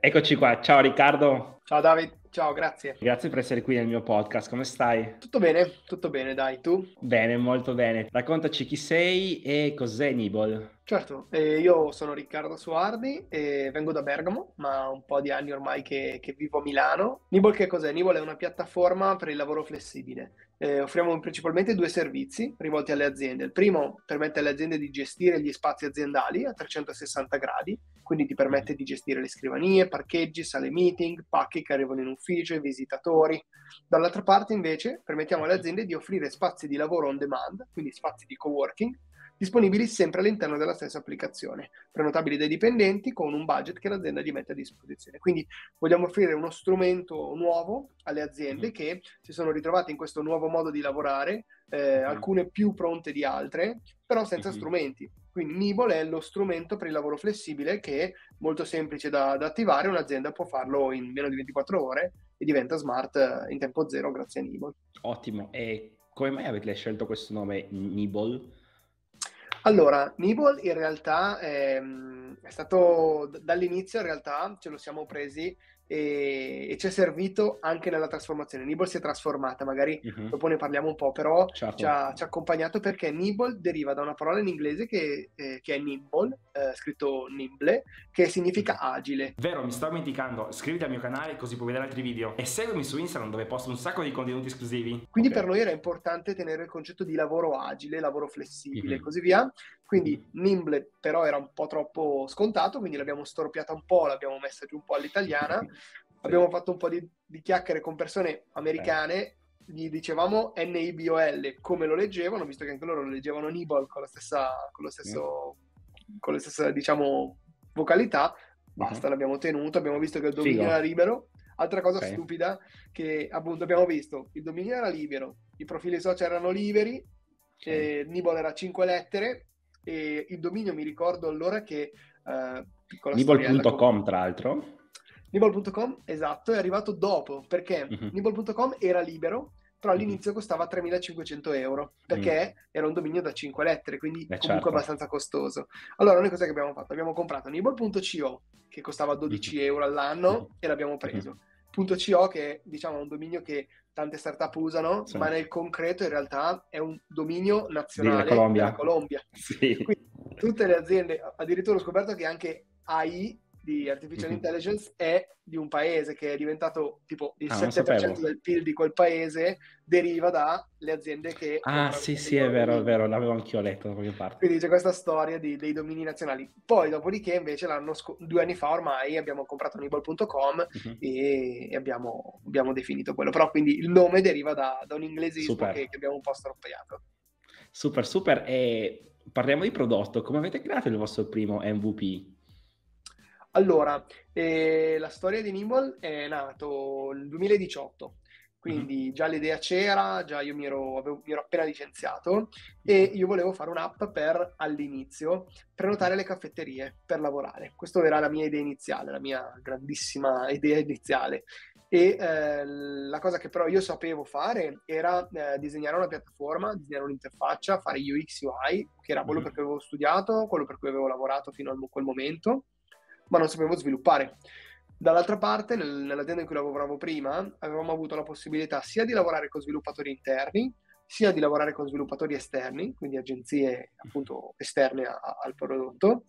Eccoci qua, ciao Riccardo. Ciao David, ciao, grazie. Grazie per essere qui nel mio podcast, come stai? Tutto bene, tutto bene, dai, tu? Bene, molto bene. Raccontaci chi sei e cos'è Nibol. Certo, eh, io sono Riccardo Suardi e vengo da Bergamo, ma un po' di anni ormai che, che vivo a Milano. Nibol che cos'è? Nibol è una piattaforma per il lavoro flessibile. Eh, offriamo principalmente due servizi rivolti alle aziende. Il primo permette alle aziende di gestire gli spazi aziendali a 360 gradi, quindi ti permette di gestire le scrivanie, parcheggi, sale meeting, pacchi che arrivano in ufficio, i visitatori. Dall'altra parte invece permettiamo alle aziende di offrire spazi di lavoro on demand, quindi spazi di coworking, disponibili sempre all'interno della stessa applicazione, prenotabili dai dipendenti con un budget che l'azienda gli mette a disposizione. Quindi vogliamo offrire uno strumento nuovo alle aziende che si sono ritrovate in questo nuovo modo di lavorare, eh, alcune più pronte di altre, però senza strumenti. Quindi Nibble è lo strumento per il lavoro flessibile che è molto semplice da, da attivare, un'azienda può farlo in meno di 24 ore e diventa smart eh, in tempo zero grazie a Nibble. Ottimo, e come mai avete scelto questo nome Nibble? Allora, Nibble in realtà è, ehm, è stato dall'inizio, in realtà ce lo siamo presi e, e, ci è servito anche nella trasformazione. Nibble si è trasformata, magari uh-huh. dopo ne parliamo un po', però certo. ci, ha, ci, ha, accompagnato perché Nibble deriva da una parola in inglese che, eh, che è nimble, eh, scritto nimble, che significa agile. Vero, mi sto dimenticando, iscriviti al mio canale così puoi vedere altri video e seguimi su Instagram dove posto un sacco di contenuti esclusivi. Quindi okay. per noi era importante tenere il concetto di lavoro agile, lavoro flessibile uh-huh. e così via. Quindi nimble però era un po' troppo scontato, quindi l'abbiamo storpiata un po', l'abbiamo messa giù un po' all'italiana. Abbiamo fatto un po' di, di chiacchiere con persone americane, gli dicevamo N-I-B-O-L come lo leggevano, visto che anche loro lo leggevano Nibble con la stessa, con lo stesso, con le stesse, diciamo, vocalità. Basta, uh-huh. l'abbiamo tenuto, abbiamo visto che il dominio Figo. era libero. Altra cosa okay. stupida, che appunto abbiamo visto, il dominio era libero, i profili social erano liberi, okay. Nibble era 5 lettere, e il dominio mi ricordo allora che... Uh, Nibble.com tra l'altro. Nibble.com, esatto, è arrivato dopo perché uh-huh. Nibble.com era libero, però mhm. all'inizio uh-huh. costava 3.500 euro perché uh-huh. era un dominio da 5 lettere, quindi Beh, comunque certo. abbastanza costoso. Allora, noi cosa che abbiamo fatto? Abbiamo comprato Nibble.co che costava 12 euro all'anno e l'abbiamo preso. .co che è diciamo un dominio che tante startup usano, sì. ma nel concreto in realtà è un dominio nazionale della Colombia. Della Colombia. Sì. Quindi, tutte le aziende, addirittura ho scoperto che anche AI di artificial mm-hmm. intelligence è di un paese che è diventato tipo il ah, 7% del PIL di quel paese deriva dalle aziende che... Ah sì sì è vero, è vero, l'avevo anch'io letto da qualche parte. Quindi c'è questa storia di, dei domini nazionali. Poi dopodiché invece l'anno sc- due anni fa ormai abbiamo comprato Nibble.com mm-hmm. e, e abbiamo, abbiamo, definito quello. Però quindi il nome deriva da, da un inglesismo che, che, abbiamo un po' stroppiato. Super, super. E parliamo di prodotto. Come avete creato il vostro primo MVP? Allora, eh, la storia di Nimble è nato nel 2018, quindi mm-hmm. già l'idea c'era, già io mi ero, avevo, mi ero, appena licenziato e io volevo fare un'app per all'inizio prenotare le caffetterie per lavorare. Questa era la mia idea iniziale, la mia grandissima idea iniziale. E eh, la cosa che però io sapevo fare era eh, disegnare una piattaforma, disegnare un'interfaccia, fare UX UI, che era quello mm-hmm. per cui avevo studiato, quello per cui avevo lavorato fino a quel momento ma non sapevo sviluppare. Dall'altra parte, nel, nell'azienda in cui lavoravo prima, avevamo avuto la possibilità sia di lavorare con sviluppatori interni, sia di lavorare con sviluppatori esterni, quindi agenzie appunto esterne a, a, al prodotto,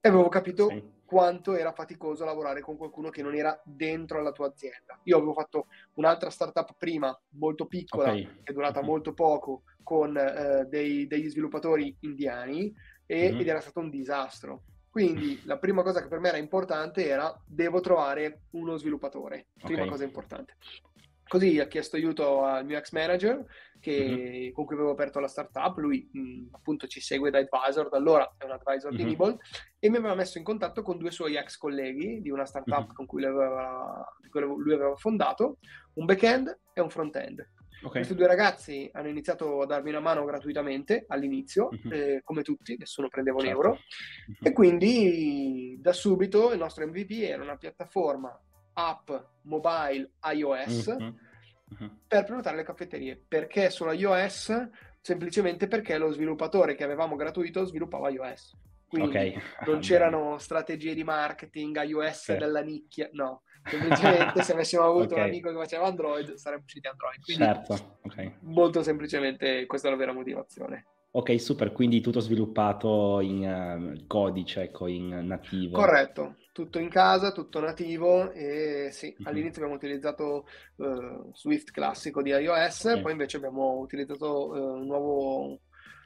e avevo capito sì. quanto era faticoso lavorare con qualcuno che non era dentro alla tua azienda. Io avevo fatto un'altra startup prima, molto piccola, okay. che è durata uh-huh. molto poco, con eh, dei, degli sviluppatori indiani, e, uh-huh. ed era stato un disastro quindi la prima cosa che per me era importante era devo trovare uno sviluppatore, prima okay. cosa importante. Così ho chiesto aiuto al mio ex manager che, mm-hmm. con cui avevo aperto la startup, lui mh, appunto ci segue da advisor, da allora è un advisor mm-hmm. di Nibble, e mi aveva messo in contatto con due suoi ex colleghi di una startup mm-hmm. con cui lui aveva, lui aveva fondato, un back-end e un front-end. Okay. Questi due ragazzi hanno iniziato a darmi una mano gratuitamente all'inizio, uh-huh. eh, come tutti, nessuno prendeva un certo. euro, uh-huh. e quindi da subito il nostro MVP era una piattaforma app mobile iOS uh-huh. per prenotare le caffetterie. Perché solo iOS? Semplicemente perché lo sviluppatore che avevamo gratuito sviluppava iOS. quindi okay. non c'erano strategie di marketing, iOS okay. della nicchia, no. Semplicemente se avessimo avuto okay. un amico che faceva Android sarebbe uscito Android. Quindi certo, molto semplicemente questa è la vera motivazione. Ok, super, quindi tutto sviluppato in uh, codice, ecco, in nativo. Corretto, tutto in casa, tutto nativo e sì, mm-hmm. all'inizio abbiamo utilizzato uh, Swift classico di iOS, okay. poi invece abbiamo utilizzato uh, un nuovo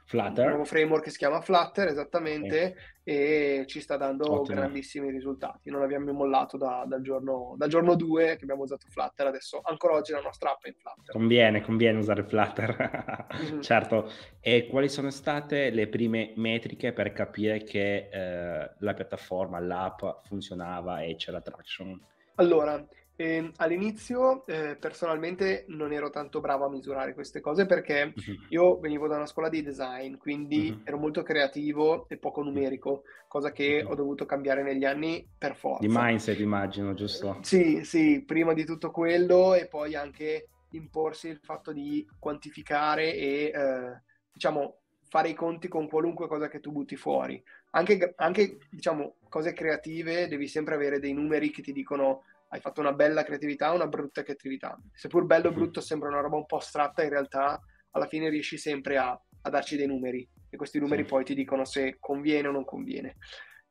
Flutter. Un nuovo framework che si chiama Flutter, esattamente, eh. e ci sta dando Ottimo. grandissimi risultati. Non abbiamo mollato da, dal, giorno, dal giorno 2 che abbiamo usato Flutter, adesso ancora oggi la nostra app è in Flutter. Conviene, conviene usare Flutter. mm-hmm. Certo. E quali sono state le prime metriche per capire che eh, la piattaforma, l'app funzionava e c'era traction? Allora, e all'inizio eh, personalmente non ero tanto bravo a misurare queste cose perché uh-huh. io venivo da una scuola di design, quindi uh-huh. ero molto creativo e poco numerico, cosa che uh-huh. ho dovuto cambiare negli anni per forza. Di mindset immagino, giusto? Sì, sì, prima di tutto quello e poi anche imporsi il fatto di quantificare e eh, diciamo fare i conti con qualunque cosa che tu butti fuori. Anche, anche diciamo cose creative devi sempre avere dei numeri che ti dicono hai fatto una bella creatività o una brutta creatività. Seppur bello o brutto sembra una roba un po' astratta, in realtà alla fine riesci sempre a, a darci dei numeri e questi numeri sì. poi ti dicono se conviene o non conviene.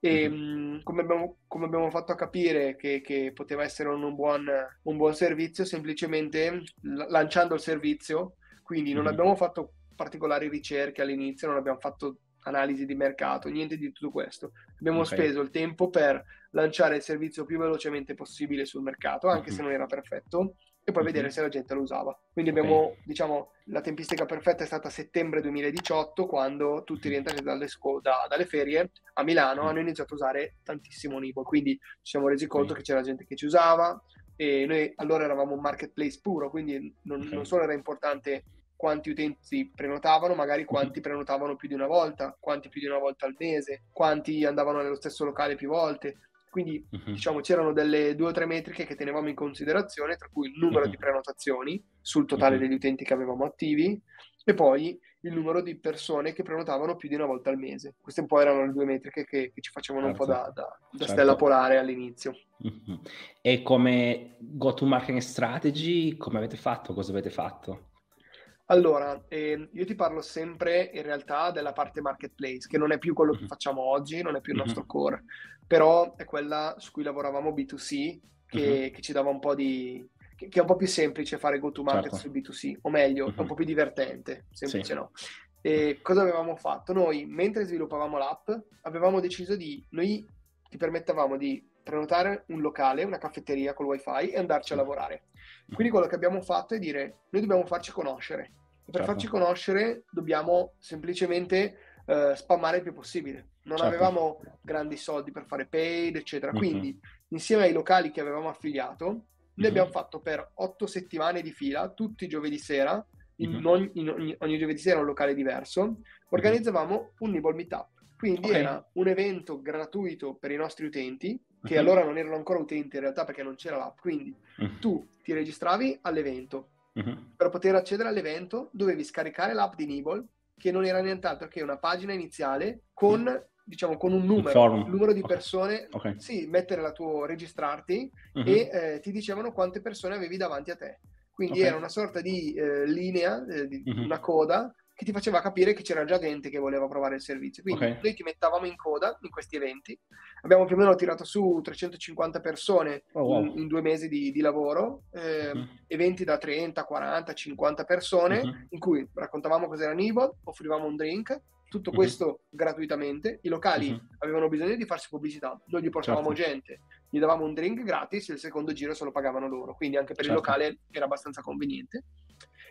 E mm-hmm. come, abbiamo, come, abbiamo, fatto a capire che, che poteva essere un buon, un buon, servizio? Semplicemente lanciando il servizio, quindi non mm-hmm. abbiamo fatto particolari ricerche all'inizio, non abbiamo fatto analisi di mercato, niente di tutto questo. Abbiamo okay. speso il tempo per lanciare il servizio più velocemente possibile sul mercato, anche uh-huh. se non era perfetto, e poi uh-huh. vedere se la gente lo usava. Quindi okay. abbiamo, diciamo, la tempistica perfetta è stata settembre 2018, quando tutti rientrati dalle, scu- da, dalle ferie a Milano uh-huh. hanno iniziato a usare tantissimo Nibo, quindi ci siamo resi conto che c'era gente che ci usava, e noi allora eravamo un marketplace puro, quindi non, non solo era importante quanti utenti prenotavano, magari mhm. quanti prenotavano più di una volta, quanti più di una volta al mese, quanti andavano nello stesso locale più volte. Quindi uh-huh. diciamo c'erano delle due o tre metriche che tenevamo in considerazione, tra cui il numero uh-huh. di prenotazioni sul totale uh-huh. degli utenti che avevamo attivi e poi il numero di persone che prenotavano più di una volta al mese. Queste un po' erano le due metriche che, che ci facevano certo. un po' da, da, da certo. stella polare all'inizio. E come go-to-market strategy, come avete fatto? Cosa avete fatto? Allora, eh, io ti parlo sempre in realtà della parte marketplace, che non è più quello che mhm. facciamo oggi, non è più il nostro mhm. core, però è quella su cui lavoravamo B2C, che, uh-huh. che ci dava un po' di... Che, che, è un po' più semplice fare go-to-market certo. sul B2C, o meglio, uh-huh. è un po' più divertente, semplice sì. no. E cosa avevamo fatto? Noi, mentre sviluppavamo l'app, avevamo deciso di... Noi ti permettevamo di prenotare un locale, una caffetteria con wifi e andarci a lavorare. Quindi quello che abbiamo fatto è dire, noi dobbiamo farci conoscere. Per certo. farci conoscere dobbiamo semplicemente uh, spammare il più possibile. Non certo. avevamo grandi soldi per fare paid, eccetera. Mm-hmm. Quindi, insieme ai locali che avevamo affiliato, noi mm-hmm. abbiamo fatto per otto settimane di fila, tutti i giovedì sera, in mm-hmm. ogni, in ogni, ogni, giovedì sera un locale diverso, organizzavamo un Nibble Meetup. Quindi okay. era un evento gratuito per i nostri utenti, che uh-huh. allora non erano ancora utenti in realtà perché non c'era l'app. Quindi uh-huh. tu ti registravi all'evento. Uh-huh. Per poter accedere all'evento dovevi scaricare l'app di Nibble, che non era nient'altro che una pagina iniziale con, diciamo, con un numero, un numero di persone. Okay. Okay. Sì, mettere la tua, registrarti e eh, ti dicevano quante persone avevi davanti a te. Quindi okay. era una sorta di eh, linea, eh, di, una coda che ti faceva capire che c'era già gente che voleva provare il servizio. Quindi okay. noi ti mettavamo in coda in questi eventi. Abbiamo più o meno tirato su 350 persone oh, wow. in, in, due mesi di, di lavoro, eh, uh-huh. eventi da 30, 40, 50 persone, uh-huh. in cui raccontavamo cos'era Nibod, offrivamo un drink, tutto uh-huh. questo gratuitamente. I locali avevano bisogno di farsi pubblicità, noi gli portavamo certo. gente, gli davamo un drink gratis e il secondo giro se lo pagavano loro, quindi anche per certo. il locale era abbastanza conveniente.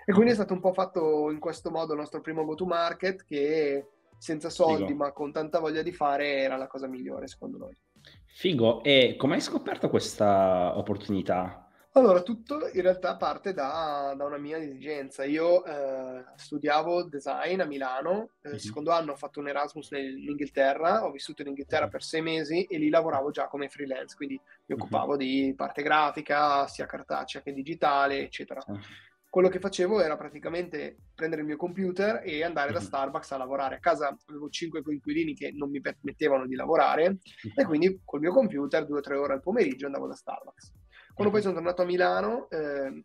E quindi è stato un po' fatto in questo modo il nostro primo go-to-market che senza soldi Figo. ma con tanta voglia di fare era la cosa migliore secondo noi. Figo, e come hai scoperto questa opportunità? Allora, tutto in realtà parte da, da una mia esigenza. Io eh, studiavo design a Milano, il mm-hmm. secondo anno ho fatto un Erasmus in Inghilterra, ho vissuto in Inghilterra per sei mesi e lì lavoravo già come freelance, quindi mi occupavo mm-hmm. di parte grafica, sia cartacea che digitale, eccetera. Mm-hmm quello che facevo era praticamente prendere il mio computer e andare da mhm. Starbucks a lavorare. A casa avevo cinque coinquilini che non mi permettevano di lavorare e quindi col mio computer due o tre ore al pomeriggio andavo da Starbucks. Quando poi sono tornato a Milano, eh,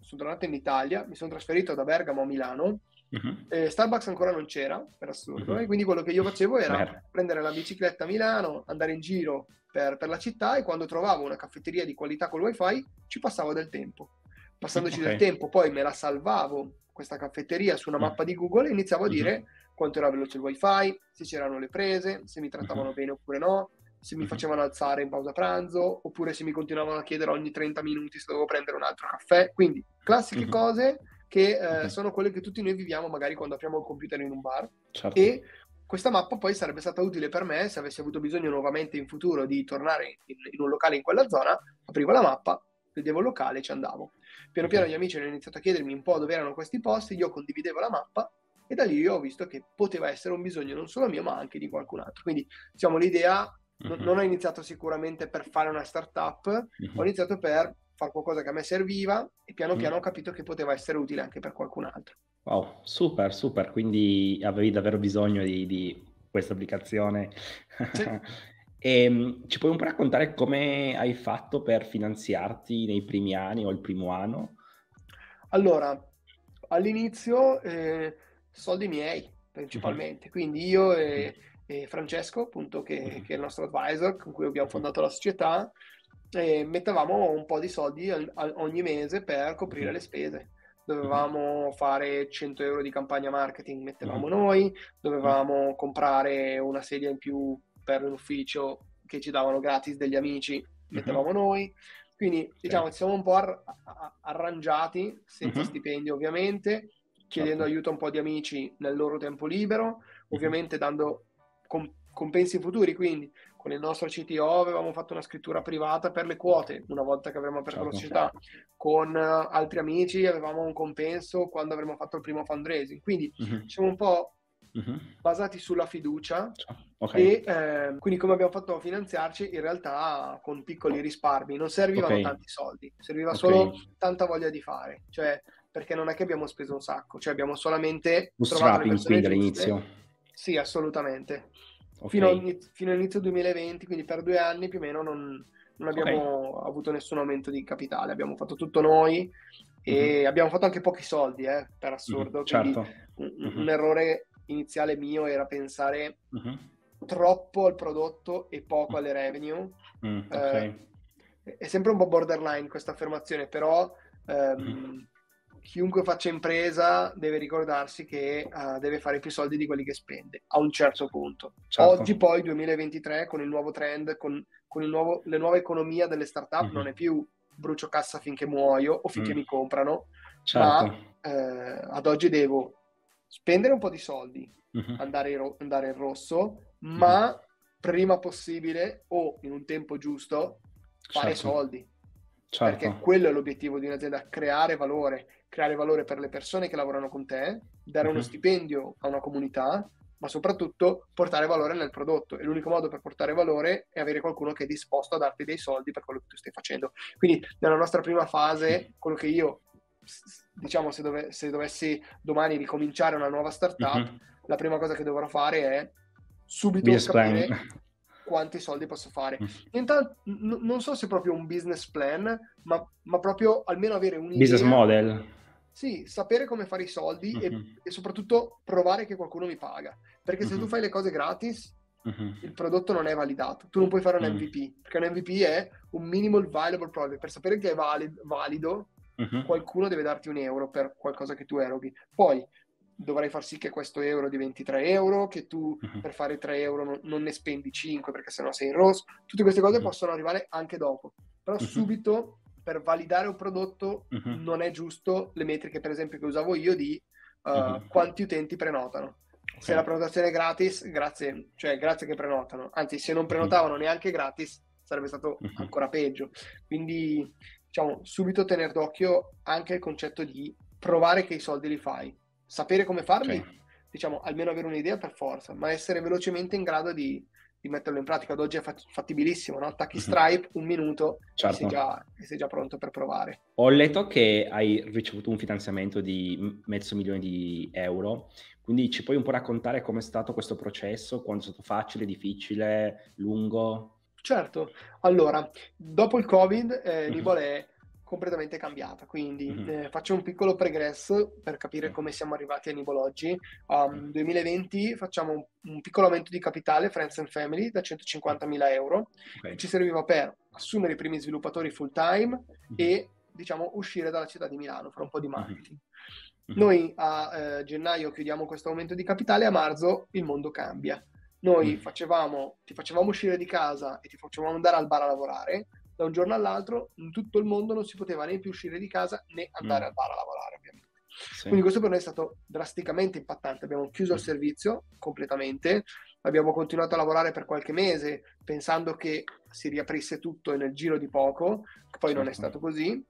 sono tornato in Italia, mi sono trasferito da Bergamo a Milano, uh-huh. eh, Starbucks ancora non c'era, per assurdo, uh-huh. e quindi quello che io facevo era Mer- prendere la bicicletta a Milano, andare in giro per, per, la città e quando trovavo una caffetteria di qualità col wifi ci passavo del tempo. Passandoci okay. del tempo poi me la salvavo questa caffetteria su una mm. mappa di Google e iniziavo a dire uh-huh. quanto era veloce il wifi, se c'erano le prese, se mi trattavano bene oppure no, se mi facevano alzare in pausa pranzo, oppure se mi continuavano a chiedere ogni 30 minuti se dovevo prendere un altro caffè. Quindi, classiche cose che eh, sono quelle che tutti noi viviamo magari quando apriamo il computer in un bar. Certo. E questa mappa poi sarebbe stata utile per me se avessi avuto bisogno nuovamente in futuro di tornare in, in un locale in quella zona, aprivo la mappa, vedevo il locale e ci andavo. Piano piano gli amici hanno iniziato a chiedermi un po' dove erano questi posti, io condividevo la mappa e da lì io ho visto che poteva essere un bisogno non solo mio ma anche di qualcun altro. Quindi diciamo l'idea Uh-huh. Non ho iniziato sicuramente per fare una startup, uh-huh. ho iniziato per fare qualcosa che a me serviva e piano piano uh-huh. ho capito che poteva essere utile anche per qualcun altro. Wow, super, super. Quindi avevi davvero bisogno di, di questa applicazione. Sì. e, ehm, ci puoi un po' raccontare come hai fatto per finanziarti nei primi anni o il primo anno? Allora, all'inizio eh, soldi miei principalmente, quindi io e e Francesco, appunto, che, mm-hmm. che, è il nostro advisor con cui abbiamo fondato la società, e mettevamo un po' di soldi ogni mese per coprire le spese. Dovevamo fare 100 euro di campagna marketing, mettevamo noi, dovevamo comprare una sedia in più per l'ufficio che ci davano gratis degli amici, mettevamo noi. Quindi diciamo ci siamo un po' ar- arrangiati, senza stipendio ovviamente, chiedendo certo. aiuto a un po' di amici nel loro tempo libero, ovviamente dando compensi futuri, quindi con il nostro CTO avevamo fatto una scrittura privata per le quote una volta che avremmo aperto certo. la società, con uh, altri amici avevamo un compenso quando avremmo fatto il primo fundraising, quindi uh-huh. siamo un po' uh-huh. basati sulla fiducia okay. e eh, quindi come abbiamo fatto a finanziarci in realtà con piccoli risparmi, non servivano okay. tanti soldi, serviva okay. solo tanta voglia di fare, cioè perché non è che abbiamo speso un sacco, cioè abbiamo solamente Bootstrapping quindi all'inizio sì, assolutamente. Fino, all'inizio, fino, all'inizio 2020, quindi per due anni più o meno non, non abbiamo okay. avuto nessun aumento di capitale, abbiamo fatto tutto noi e mm-hmm. abbiamo fatto anche pochi soldi, eh, per assurdo. Mm-hmm, certo. un, mm-hmm. un, errore iniziale mio era pensare mm-hmm. troppo al prodotto e poco alle revenue. Mm, okay. eh, è sempre un po' borderline questa affermazione, però ehm, mm-hmm chiunque faccia impresa deve ricordarsi che uh, deve fare più soldi di quelli che spende a un certo punto. Certo. Oggi poi, 2023, con il nuovo trend, con, con nuovo, le nuove economie delle startup, mm-hmm. non è più brucio cassa finché muoio o finché mm. mi comprano, certo. ma eh, ad oggi devo spendere un po' di soldi, mm-hmm. andare, in ro- andare, in rosso, mm-hmm. ma prima possibile o in un tempo giusto fare certo. soldi. Certo. Perché quello è l'obiettivo di un'azienda, creare valore creare valore per le persone che lavorano con te, dare uno mhm. stipendio a una comunità, ma soprattutto portare valore nel prodotto. E l'unico modo per portare valore è avere qualcuno che è disposto a darti dei soldi per quello che tu stai facendo. Quindi nella nostra prima fase, quello che io, diciamo, se, dove, se dovessi domani ricominciare una nuova startup, mm-hmm. la prima cosa che dovrò fare è subito business capire quanti soldi posso fare. Mm. Intanto, n- non so se proprio un business plan, ma, ma proprio almeno avere un business model sì, sapere come fare i soldi uh-huh. e, mhm. e, soprattutto provare che qualcuno mi paga. Perché se uh-huh. tu mhm. fai le cose gratis, uh-huh. il prodotto non è validato. Tu non puoi fare un MVP, perché un MVP è un minimal viable product. Per sapere che è valid- valido, qualcuno deve darti un euro per qualcosa che tu eroghi. Poi dovrai far sì che questo euro diventi 3 euro, che tu per fare 3 euro non, non, ne spendi 5 perché sennò sei in rosso. Tutte queste cose possono arrivare anche dopo. Però subito per validare un prodotto uh-huh. non è giusto le metriche, per esempio, che usavo io di uh, uh-huh. quanti utenti prenotano. Okay. Se la prenotazione è gratis, grazie, cioè grazie che prenotano. Anzi, se non prenotavano uh-huh. neanche gratis, sarebbe stato ancora peggio. Quindi, diciamo, subito tenere d'occhio anche il concetto di provare che i soldi li fai. Sapere come farli, okay. diciamo, almeno avere un'idea per forza, ma essere velocemente in grado di, di metterlo in pratica. Ad oggi è fattibilissimo, no? attacchi mhm. Stripe, un minuto certo. e, sei già, e sei già pronto per provare. Ho letto che hai ricevuto un finanziamento di mezzo milione di euro, quindi ci puoi un po' raccontare com'è stato questo processo, quanto è stato facile, difficile, lungo? Certo, allora, dopo il Covid, eh, mm-hmm. Nibol è completamente cambiata. Quindi mm-hmm. eh, faccio un piccolo pregresso per capire come siamo arrivati a Nibol oggi. Um, 2020 facciamo un, un, piccolo aumento di capitale, Friends and Family, da 150.000 euro. Okay. Ci serviva per assumere i primi sviluppatori full time mm-hmm. e diciamo uscire dalla città di Milano, fare un po' di marketing. Mm-hmm. Noi a eh, gennaio chiudiamo questo aumento di capitale, a marzo il mondo cambia. Noi facevamo, ti facevamo uscire di casa e ti facevamo andare al bar a lavorare, da un giorno all'altro in tutto il mondo non si poteva né più uscire di casa né andare mm. al bar a lavorare, ovviamente. Sì. Quindi questo per noi è stato drasticamente impattante. Abbiamo chiuso il mm. servizio completamente, abbiamo continuato a lavorare per qualche mese pensando che si riaprisse tutto nel giro di poco, poi sì. non è stato così.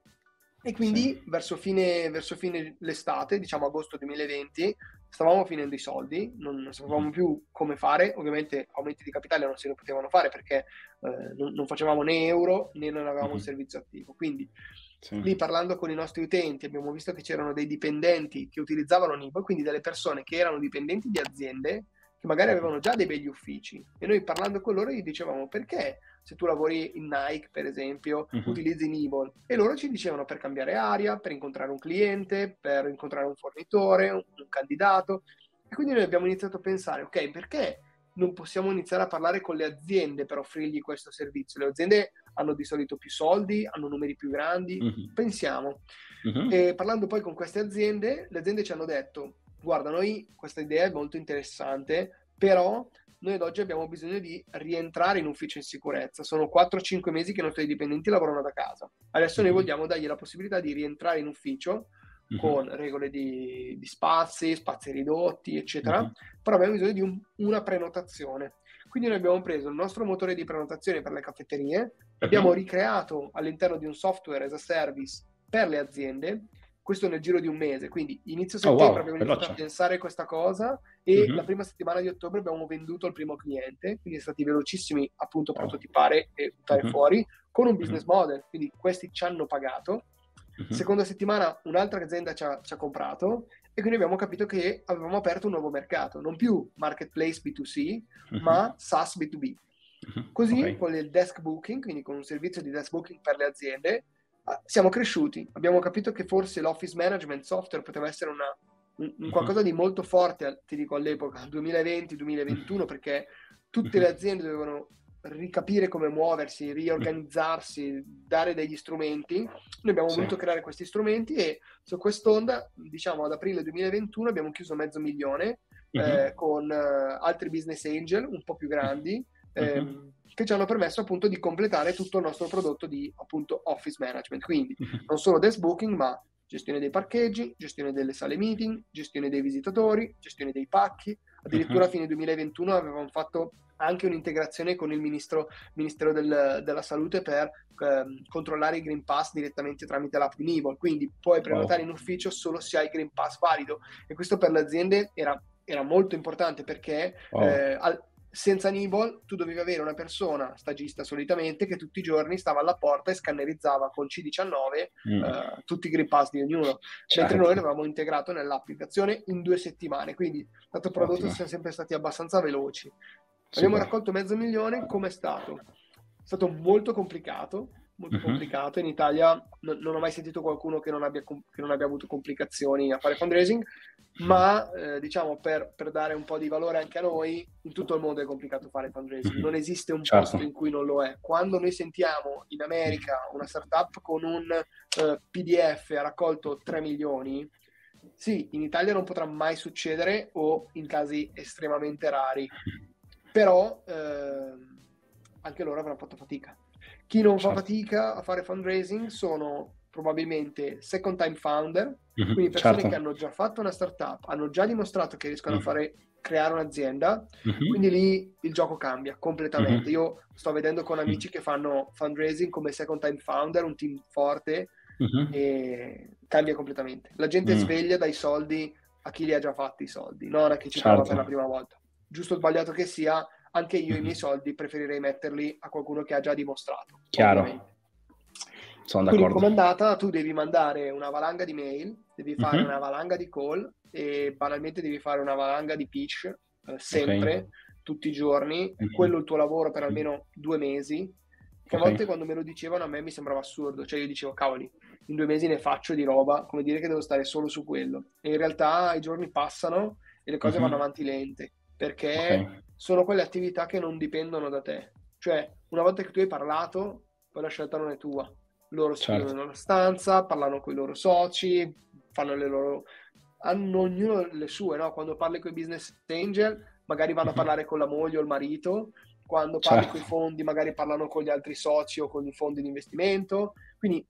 E quindi sì. verso, fine, verso fine l'estate, diciamo agosto 2020, stavamo finendo i soldi, non sapevamo più come fare, ovviamente aumenti di capitale non se ne potevano fare perché eh, non, non, facevamo né euro né non avevamo mm-hmm. un servizio attivo. Quindi sì. lì parlando con i nostri utenti abbiamo visto che c'erano dei dipendenti che utilizzavano Nibo, quindi delle persone che erano dipendenti di aziende che magari avevano già dei begli uffici e noi parlando con loro gli dicevamo perché se tu lavori in Nike per esempio uh-huh. utilizzi Nibble e loro ci dicevano per cambiare aria, per incontrare un cliente, per incontrare un fornitore, un, un candidato e quindi noi abbiamo iniziato a pensare ok perché non possiamo iniziare a parlare con le aziende per offrirgli questo servizio. Le aziende hanno di solito più soldi, hanno numeri più grandi, uh-huh. pensiamo. Uh-huh. E parlando poi con queste aziende, le aziende ci hanno detto guarda, noi questa idea è molto interessante, però noi ad oggi abbiamo bisogno di rientrare in ufficio in sicurezza. Sono 4-5 mesi che i nostri dipendenti lavorano da casa. Adesso noi mhm. vogliamo dargli la possibilità di rientrare in ufficio uh-huh. con regole di, di, spazi, spazi ridotti, eccetera, uh-huh. però abbiamo bisogno di un, una prenotazione. Quindi noi abbiamo preso il nostro motore di prenotazione per le caffetterie, l'abbiamo uh-huh. ricreato all'interno di un software as a service per le aziende questo nel giro di un mese, quindi inizio settembre oh, wow, abbiamo iniziato veloce. a pensare questa cosa e mm-hmm. la prima settimana di ottobre abbiamo venduto al primo cliente, quindi siamo stati velocissimi appunto a prototipare e buttare mm-hmm. fuori con un business mm-hmm. model, quindi questi ci hanno pagato. Seconda settimana un'altra azienda ci ha, ci ha comprato e quindi abbiamo capito che avevamo aperto un nuovo mercato, non più marketplace B2C, ma SaaS B2B. Così okay. con il desk booking, quindi con un servizio di desk booking per le aziende, Ah, siamo cresciuti, abbiamo capito che forse l'office management software poteva essere una, un, un, mhm. qualcosa di molto forte, ti dico all'epoca, 2020-2021, perché tutte le mhm. aziende dovevano ricapire come muoversi, riorganizzarsi, dare degli strumenti. Noi abbiamo sì. voluto creare questi strumenti e su quest'onda, diciamo ad aprile 2021, abbiamo chiuso mezzo milione uh-huh. con uh, altri business angel un po' più grandi. Uh-huh. Eh, che ci hanno permesso appunto di completare tutto il nostro prodotto di appunto office management. Quindi mhm. non solo desk booking, ma gestione dei parcheggi, gestione delle sale meeting, gestione dei visitatori, gestione dei pacchi. Addirittura a fine 2021 avevamo fatto anche un'integrazione con il ministro, Ministero del, della Salute per eh, controllare i Green Pass direttamente tramite l'app di Nibol. Quindi puoi prenotare wow. in ufficio solo se hai il Green Pass valido. E questo per le aziende era, era molto importante perché wow. eh, al, senza Nibble tu dovevi avere una persona, stagista solitamente, che tutti i giorni stava alla porta e scannerizzava con C19 mm. uh, tutti i Green Pass di ognuno, certo. mentre noi l'avevamo integrato nell'applicazione in due settimane, quindi dato prodotto Ottimo. siamo sempre stati abbastanza veloci. Abbiamo raccolto mezzo milione, come è stato? È stato molto complicato, molto uh-huh. complicato. In Italia non, non, ho mai sentito qualcuno che non, abbia, che non abbia avuto complicazioni a fare fundraising, ma eh, diciamo per, per, dare un po' di valore anche a noi, in tutto il mondo è complicato fare fundraising, non esiste un certo. posto in cui non lo è. Quando noi sentiamo in America una startup con un uh, PDF ha raccolto 3 milioni, sì, in Italia non potrà mai succedere o in casi estremamente rari, però eh, anche loro avranno fatto fatica. Chi non certo. fa fatica a fare fundraising sono probabilmente second time founder, mm-hmm, quindi persone certo. che hanno già fatto una startup, hanno già dimostrato che riescono mm-hmm. a fare creare un'azienda, mm-hmm. quindi lì il gioco cambia completamente. Mm-hmm. Io sto vedendo con amici che fanno fundraising come second time founder, un team forte e cambia completamente. La gente mm. sveglia dai soldi a chi li ha già fatti i soldi, non a chi ci certo. prova per la prima volta. Giusto o sbagliato che sia, anche io mm-hmm. i miei soldi preferirei metterli a qualcuno che ha già dimostrato. Chiaro. Ovviamente. Sono d'accordo. Quindi come andata tu devi mandare una valanga di mail, devi fare mm-hmm. una valanga di call e banalmente devi fare una valanga di pitch eh, sempre, okay. tutti i giorni. Mm-hmm. Quello è il tuo lavoro per almeno due mesi. Che okay. a volte quando me lo dicevano a me mi sembrava assurdo, cioè io dicevo cavoli, in due mesi ne faccio di roba, come dire che devo stare solo su quello. E in realtà i giorni passano e le cose mm-hmm. vanno avanti lente, perché okay. Sono quelle attività che non dipendono da te. Cioè, una volta che tu hai parlato, poi la scelta non è tua loro si certo. chiudono nella stanza, parlano con i loro soci, fanno le loro... hanno ognuno le sue, no? Quando parli con i business angel, magari vanno a mhm. parlare con la moglie o il marito, quando parli certo. con i fondi, magari parlano con gli altri soci o con i fondi di investimento. Quindi,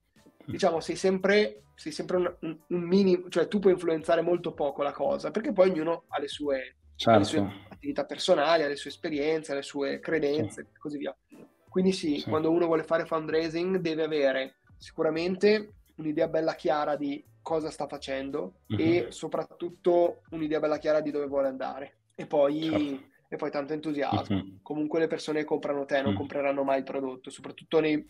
diciamo, sei sempre, sei sempre un, un, un minimo, cioè tu puoi influenzare molto poco la cosa, perché poi ognuno ha le sue, certo. le sue attività personali, ha le sue esperienze, le sue credenze e così via. Quindi sì, sì, quando uno vuole fare fundraising deve avere sicuramente un'idea bella chiara di cosa sta facendo uh-huh. e soprattutto un'idea bella chiara di dove vuole andare. E poi, certo. e poi tanto entusiasmo. Uh-huh. Comunque le persone che comprano te non uh-huh. compreranno mai il prodotto, soprattutto nei,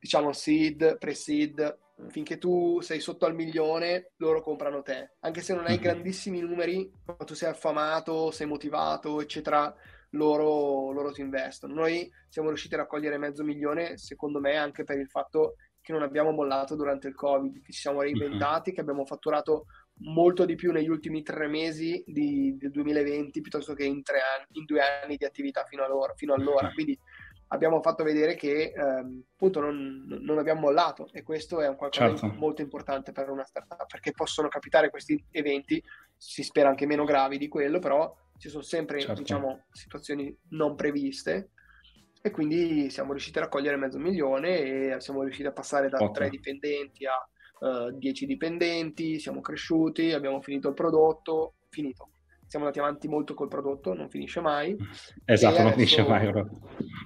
diciamo, seed, pre-seed. Finché tu sei sotto al milione, loro comprano te. Anche se non hai grandissimi numeri, ma tu sei affamato, sei motivato, eccetera, loro, loro ti investono. Noi siamo riusciti a raccogliere mezzo milione, secondo me, anche per il fatto che non abbiamo mollato durante il Covid, che ci siamo reinventati, mm-hmm. che abbiamo fatturato molto di più negli ultimi tre mesi di, del 2020 piuttosto che in, tre anni, in due anni di attività fino allora. Fino allora. Quindi abbiamo fatto vedere che ehm, appunto non, non, abbiamo mollato e questo è un qualcosa certo. di molto importante per una startup perché possono capitare questi eventi, si spera anche meno gravi di quello, però ci sono sempre certo. diciamo, situazioni non previste e quindi siamo riusciti a raccogliere mezzo milione e siamo riusciti a passare da tre dipendenti a uh, dieci dipendenti, siamo cresciuti, abbiamo finito il prodotto, finito. Siamo andati avanti molto col prodotto, non finisce mai. Esatto, non finisce mai.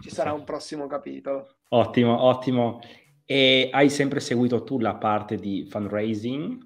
Ci sarà un prossimo capitolo. Ottimo, ottimo. E hai sempre seguito tu la parte di fundraising?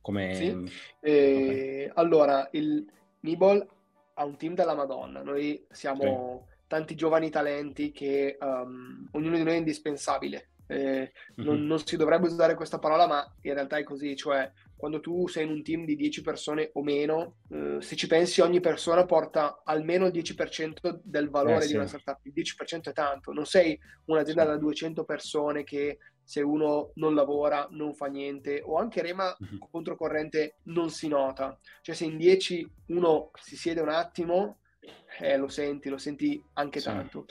Come... Sì. Eh, okay. Allora, il Nibol ha un team della Madonna. Noi siamo... Okay tanti giovani talenti che um, ognuno di noi è indispensabile. Eh, mm-hmm. non, non, si dovrebbe usare questa parola, ma in realtà è così, cioè quando tu sei in un team di 10 persone o meno, eh, se ci pensi ogni persona porta almeno il 10% del valore eh, di una startup, il 10% è tanto, non sei un'azienda da 200 persone che se uno non lavora non fa niente. O anche rema mm-hmm. controcorrente non si nota, cioè se in 10 uno si siede un attimo eh, lo senti, lo senti anche sì. tanto.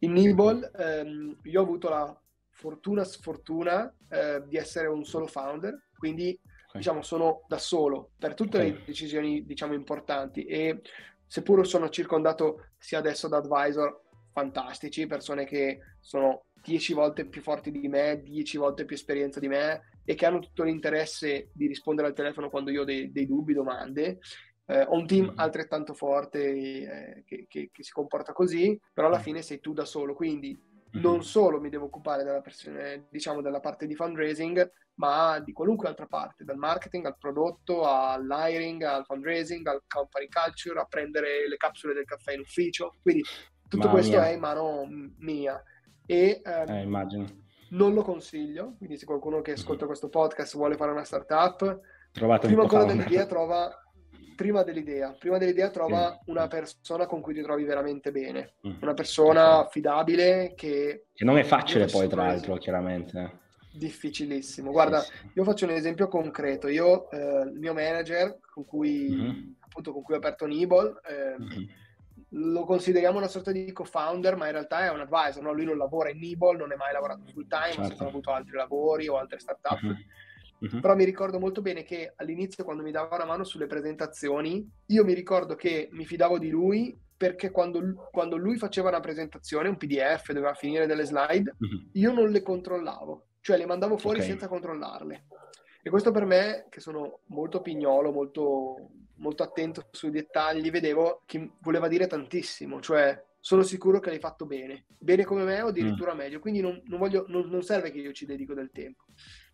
In Nibble ehm, io ho avuto la fortuna sfortuna eh, di essere un solo founder, quindi okay. diciamo sono da solo per tutte okay. le decisioni diciamo importanti e seppur sono circondato sia adesso da advisor fantastici, persone che sono dieci volte più forti di me, dieci volte più esperienza di me e che hanno tutto l'interesse di rispondere al telefono quando io ho dei, dei dubbi, domande eh, ho un team mm-hmm. altrettanto forte eh, che, che, che, si comporta così, però alla mm. fine sei tu da solo, quindi mm-hmm. Non solo mi devo occupare della, diciamo, della parte di fundraising, ma di qualunque altra parte, dal marketing al prodotto, all'hiring, al fundraising, al company culture, a prendere le capsule del caffè in ufficio, quindi tutto Mamma questo mia. è in mano mia. E, ehm, eh, immagino. Non lo consiglio, quindi se qualcuno che ascolta mm-hmm. questo podcast vuole fare una startup, Trovate prima ancora dell'idea trova prima dell'idea. Prima dell'idea trova sì. una persona con cui ti trovi veramente bene, mm. una persona affidabile che... Che non è facile poi, tra l'altro, chiaramente. Difficilissimo. Guarda, sì, sì. io faccio un esempio concreto. Io, eh, il mio manager, con cui, mm-hmm. appunto, con cui ho aperto Nibol, eh, mm-hmm. lo consideriamo una sorta di co-founder, ma in realtà è un advisor. No? Lui non lavora in Nibol, non è mai lavorato full time, certo. ha avuto altri lavori o altre startup. Mm-hmm Uh-huh. Però mi ricordo molto bene che all'inizio, quando mi dava una mano sulle presentazioni, io mi ricordo che mi fidavo di lui perché quando, quando lui faceva una presentazione, un PDF, doveva finire delle slide, uh-huh. io non le controllavo, cioè le mandavo fuori okay. senza controllarle. E questo per me, che sono molto pignolo, molto, molto attento sui dettagli, vedevo che voleva dire tantissimo, cioè sono sicuro che l'hai fatto bene, bene come me o addirittura mm. meglio, quindi non, non, voglio, non, non, serve che io ci dedico del tempo.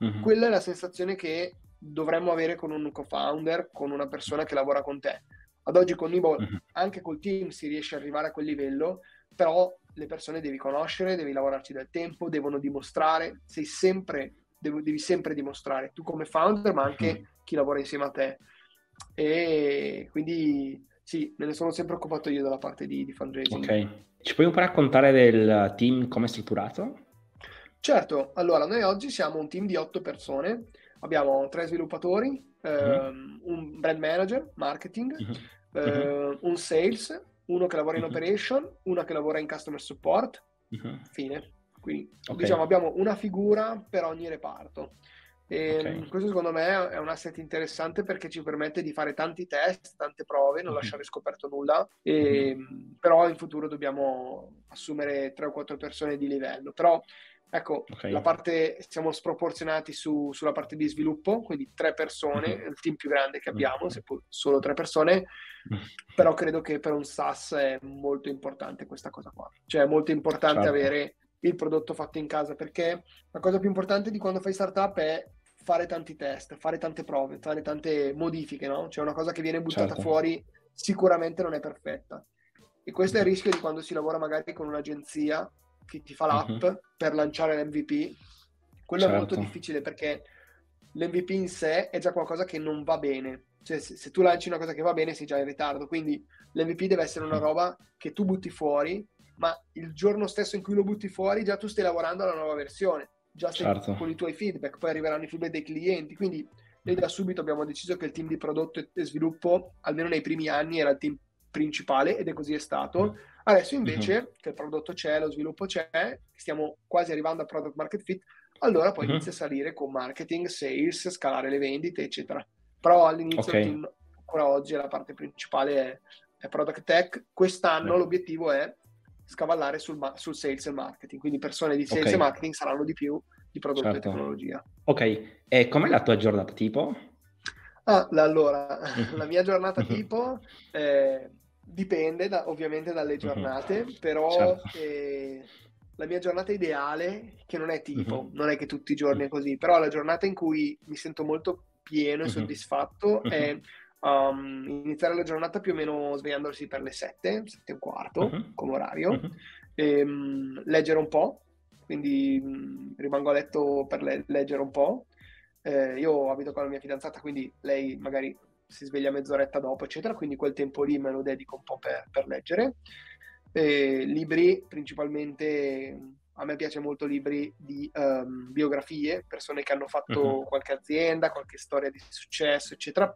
Mm-hmm. Quella è la sensazione che dovremmo avere con un co-founder, con una persona che lavora con te. Ad oggi con Nibo, uh-huh. anche col team si riesce ad arrivare a quel livello, però le persone devi conoscere, devi lavorarci del tempo, devono dimostrare, sei sempre, devi, devi sempre dimostrare, tu come founder, ma anche uh-huh. chi lavora insieme a te. E quindi sì, me ne sono sempre occupato io dalla parte di, di fundraising. Ok, ci puoi un po' raccontare del team come è strutturato? Certo, allora noi oggi siamo un team di otto persone, abbiamo tre sviluppatori, uh-huh. ehm, un brand manager, marketing, uh-huh. eh, un sales, uno che lavora in uh-huh. operation, uno che lavora in customer support, fine. Quindi okay. diciamo abbiamo una figura per ogni reparto. Okay. Questo secondo me è un asset interessante perché ci permette di fare tanti test, tante prove, non lasciare scoperto nulla, e, però in futuro dobbiamo assumere tre o quattro persone di livello. Però Ecco, okay. la parte, siamo sproporzionati su, sulla parte di sviluppo, quindi tre persone, mm-hmm. il team più grande che abbiamo, seppur solo tre persone, però credo che per un SaaS è molto importante questa cosa qua. Cioè è molto importante certo. avere il prodotto fatto in casa, perché la cosa più importante di quando fai startup è fare tanti test, fare tante prove, fare tante modifiche, no? Cioè una cosa che viene buttata certo. fuori sicuramente non è perfetta. E questo è il rischio di quando si lavora magari con un'agenzia che ti fa l'app uh-huh. per lanciare l'MVP, quello certo. è molto certo. difficile perché l'MVP in sé è già qualcosa che non va bene. Cioè, se, se, tu lanci una cosa che va bene, sei già in ritardo. Quindi l'MVP deve essere una roba che tu butti fuori, ma il giorno stesso in cui lo butti fuori, già tu stai lavorando alla nuova versione. Già stai certo. con i tuoi feedback, poi arriveranno i feedback dei clienti. Quindi noi da subito abbiamo deciso che il team di prodotto e sviluppo, almeno nei primi anni, era il team principale ed è così è stato. Mm. Adesso invece uh-huh. che il prodotto c'è, lo sviluppo c'è, stiamo quasi arrivando al product market fit, allora poi uh-huh. inizia a salire con marketing, sales, scalare le vendite, eccetera. Però all'inizio, okay. team, ancora oggi, la parte principale è, è product tech. Quest'anno uh-huh. l'obiettivo è scavallare sul, sul, sales e marketing, quindi persone di sales okay. e marketing saranno di più di prodotto certo. e tecnologia. Ok, e com'è la tua giornata tipo? Ah, allora, la mia giornata tipo... è dipende da, ovviamente dalle giornate, uh-huh. però certo. eh, la mia giornata ideale, che non è tipo, uh-huh. non è che tutti i giorni è così, però la giornata in cui mi sento molto pieno e uh-huh. soddisfatto è um, iniziare la giornata più o meno svegliandosi per le 7, 7 e un quarto come orario, e, um, leggere un po', quindi um, rimango a letto per le- leggere un po'. Eh, io abito con la mia fidanzata, quindi lei magari si sveglia mezz'oretta dopo, eccetera, quindi quel tempo lì me lo dedico un po' per, per leggere. E libri, principalmente, a me piace molto libri di um, biografie, persone che hanno fatto uh-huh. qualche azienda, qualche storia di successo, eccetera.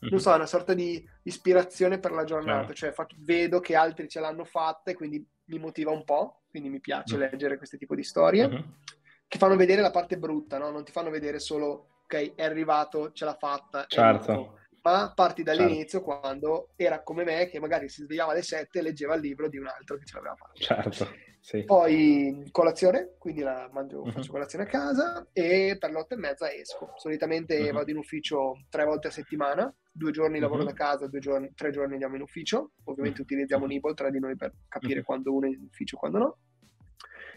Non so, una sorta di ispirazione per la giornata, uh-huh. cioè faccio, vedo che altri ce l'hanno fatta e quindi mi motiva un po', quindi mi piace leggere questo tipo di storie, che fanno vedere la parte brutta, no? non ti fanno vedere solo, ok, è arrivato, ce l'ha fatta. Certo ma parti dall'inizio certo. quando era come me che magari si svegliava alle 7 e leggeva il libro di un altro che ce l'aveva fatto. Certo, sì. Poi colazione, quindi la mangio, uh-huh. faccio colazione a casa e per le 8 e mezza esco. Solitamente uh-huh. vado in ufficio tre volte a settimana, due giorni uh-huh. lavoro da casa, giorni, tre giorni andiamo in ufficio. Ovviamente utilizziamo Nibble tra di noi per capire quando uno è in ufficio e quando no.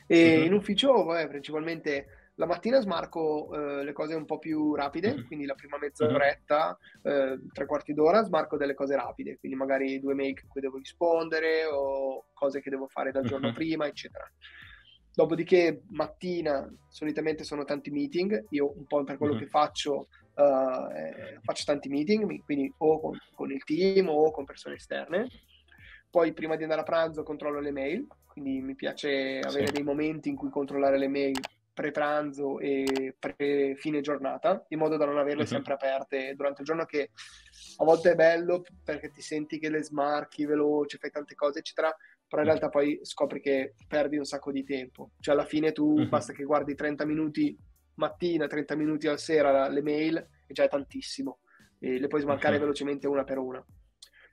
E in ufficio, vabbè, principalmente la mattina smarco eh, le cose un po' più rapide, mm-hmm. quindi la prima mezz'oretta, eh, tre quarti d'ora, smarco delle cose rapide, quindi magari due mail a cui devo rispondere o cose che devo fare dal giorno mm-hmm. prima, eccetera. Dopodiché mattina solitamente sono tanti meeting, io un po' per quello mm-hmm. che faccio uh, eh, faccio tanti meeting, quindi o con, con, il team o con persone esterne. Poi prima di andare a pranzo controllo le mail, quindi mi piace avere sì. dei momenti in cui controllare le mail pre-pranzo e pre-fine giornata, in modo da non averle uh-huh. sempre aperte durante il giorno, che a volte è bello perché ti senti che le smarchi veloci, fai tante cose, eccetera, però in realtà poi scopri che perdi un sacco di tempo. Cioè alla fine tu uh-huh. basta che guardi 30 minuti mattina, 30 minuti al sera le mail e già è tantissimo. E le puoi smarcare uh-huh. velocemente una per una.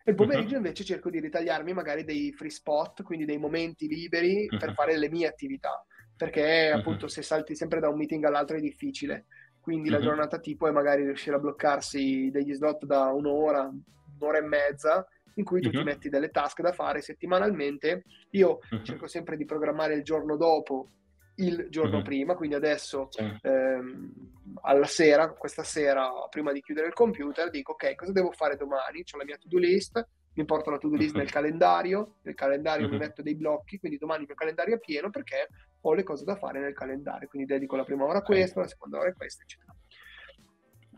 E il pomeriggio invece cerco di ritagliarmi magari dei free spot, quindi dei momenti liberi per fare le mie attività perché uh-huh. appunto se salti sempre da un meeting all'altro è difficile. Quindi uh-huh. la giornata tipo è magari riuscire a bloccarsi degli slot da un'ora, un'ora e mezza, in cui tu uh-huh. ti metti delle task da fare settimanalmente. Io cerco sempre di programmare il giorno dopo il giorno mm-hmm. prima, quindi adesso sì. ehm, alla sera, questa sera, prima di chiudere il computer, dico ok, cosa devo fare domani? Ho la mia to-do list, mi porto la to-do list nel calendario, nel calendario mi metto dei blocchi, quindi domani il mio calendario è pieno perché ho le cose da fare nel calendario, quindi dedico la prima ora a questo, la seconda ora a questo, eccetera.